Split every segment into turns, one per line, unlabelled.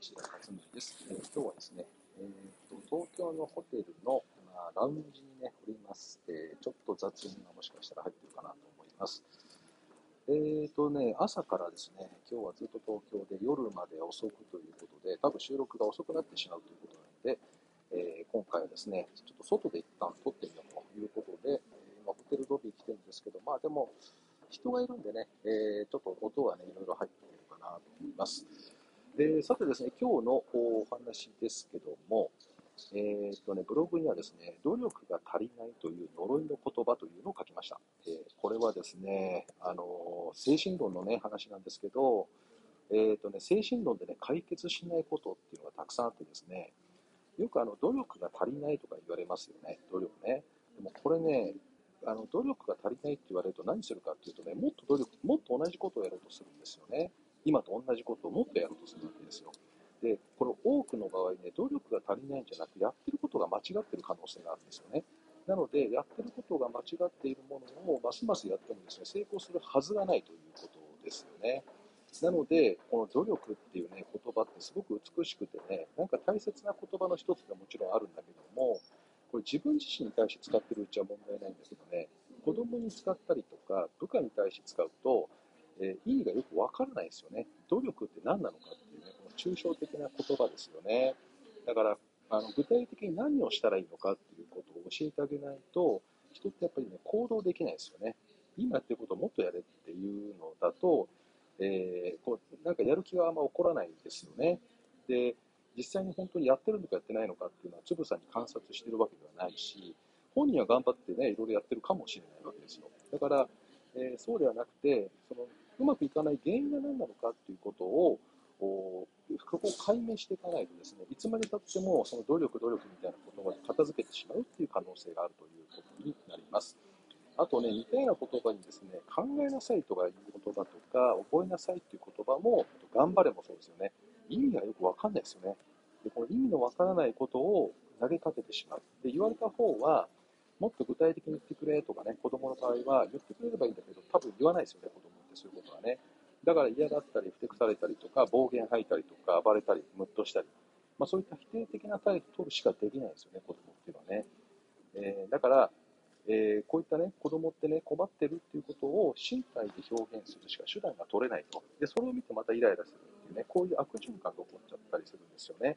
石田勝則です、えー、今日はですね、えーと、東京のホテルの、まあ、ラウンジにね、おります、えー、ちょっと雑音がもしかしたら入ってるかなと思います。えーとね、朝からですね、今日はずっと東京で夜まで遅くということで、多分収録が遅くなってしまうということなので、えー、今回はですね、ちょっと外で一旦撮ってみようということで、今ホテルロビー来てるんですけど、まあでも、人がいるんでね、えー、ちょっと音はね、いろいろ入っているかなと思います。で、さてですね、今日のお話ですけども、えー、とね、ブログにはですね、努力が足りないという呪いの言葉というのを書きました。えー、これはですね、あの精神論のね、話なんですけど、えー、とね、精神論でね、解決しないことっていうのがたくさんあってですね、よくあの、努力が足りないとか言われますよね、努力ね。でもこれね、あの努力が足りないって言われると何するかっていうとね、もっと努力、もっと同じことをやろうとするんですよね。今と同じことをもっとやろうとするわけですよ。で、これ多くの場合ね、努力が足りないんじゃなくて、やってることが間違ってる可能性があるんですよね。なので、やってることが間違っているものをますますやってもですね、成功するはずがないということですよね。なので、この努力っていうね、言葉ってすごく美しくてね、なんか大切な言葉の一つでもちろんあるんだけども、これ自分自身に対して使ってるうちは問題ないんだけどね、子供に使ったりとか、部下に対して使うと、えー、意味がよくわからないですよね。努力って何なのかっていうね、この抽象的な言葉ですよね。だから、あの具体的に何をしたらいいのかっていうことを教えてあげないと、人ってやっぱりね、行動できないですよね。今ってることをもっとやれっていうのだと、えー、こうなんかやる気があんま起こらないんですよね。で、実際に本当にやってるのかやってないのかっていうのは、つぶさに観察してるわけではないし、本人は頑張ってね、いろいろやってるかもしれないわけですよ。だから、えー、そうではなくて、そのうまくいかない原因が何なのかっていうことを、ここを解明していかないとですね、いつまでたってもその努力、努力みたいな言葉で片付けてしまうっていう可能性があるということになります。あとね、似たような言葉にですね、考えなさいとかいう言葉とか、覚えなさいっていう言葉も、頑張れもそうですよね。意味がよくわかんないですよね。で、この意味のわからないことを投げかけてしまう。で、言われた方は、もっと具体的に言ってくれとかね、子供の場合は言ってくれればいいんだけど、多分言わないですよね、子供ってそういうことはね。だから嫌だったり、ふてくされたりとか、暴言吐いたりとか、暴れたり、ムッとしたり、まあ、そういった否定的な態度を取るしかできないですよね、子供っていうのはね。えー、だから、えー、こういったね、子供ってね、困ってるっていうことを身体で表現するしか手段が取れないと。で、それを見てまたイライラするっていうね、こういう悪循環が起こっちゃったりするんですよね。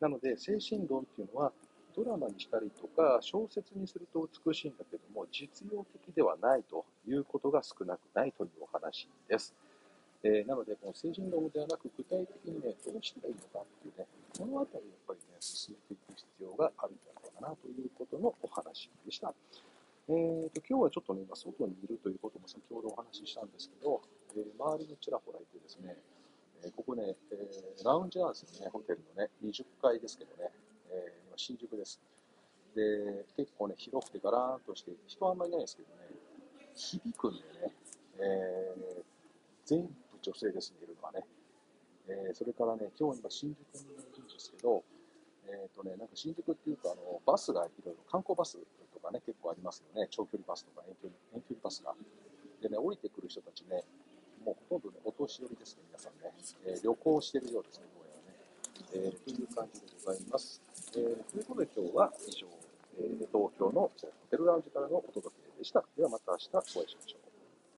なので、精神論っていうのは、ドラマにしたりとか小説にすると美しいんだけども実用的ではないということが少なくないというお話です。えー、なので、この精神論ではなく具体的にね、どうしたらいいのかっていうね、このあたりやっぱりね、進めていく必要があるんじゃないかなということのお話でした。えーと、今日はちょっとね、今外にいるということも先ほどお話ししたんですけど、えー、周りにちらほらいてですね、えー、ここね、えー、ラウンジなんですよね、ホテルのね、20階ですけどね、え、新宿です。で、結構ね、広くてガラーンとして、人はあんまりいないですけどね、響くんでね、えー、全部女性ですね、いるのはね。えー、それからね、今日今新宿にいるんですけど、えっ、ー、とね、なんか新宿っていうと、あの、バスがいろいろ、観光バスとかね、結構ありますよね。長距離バスとか遠距離遠距離バスが。でね、降りてくる人たちね、もうほとんどね、お年寄りですね、皆さんね。えー、旅行してるようですね、どうやね。えー、という感じでございます。は以上、えー、東京のホテルラウンジからのお届けでした。ではまた明日お会いしましょう。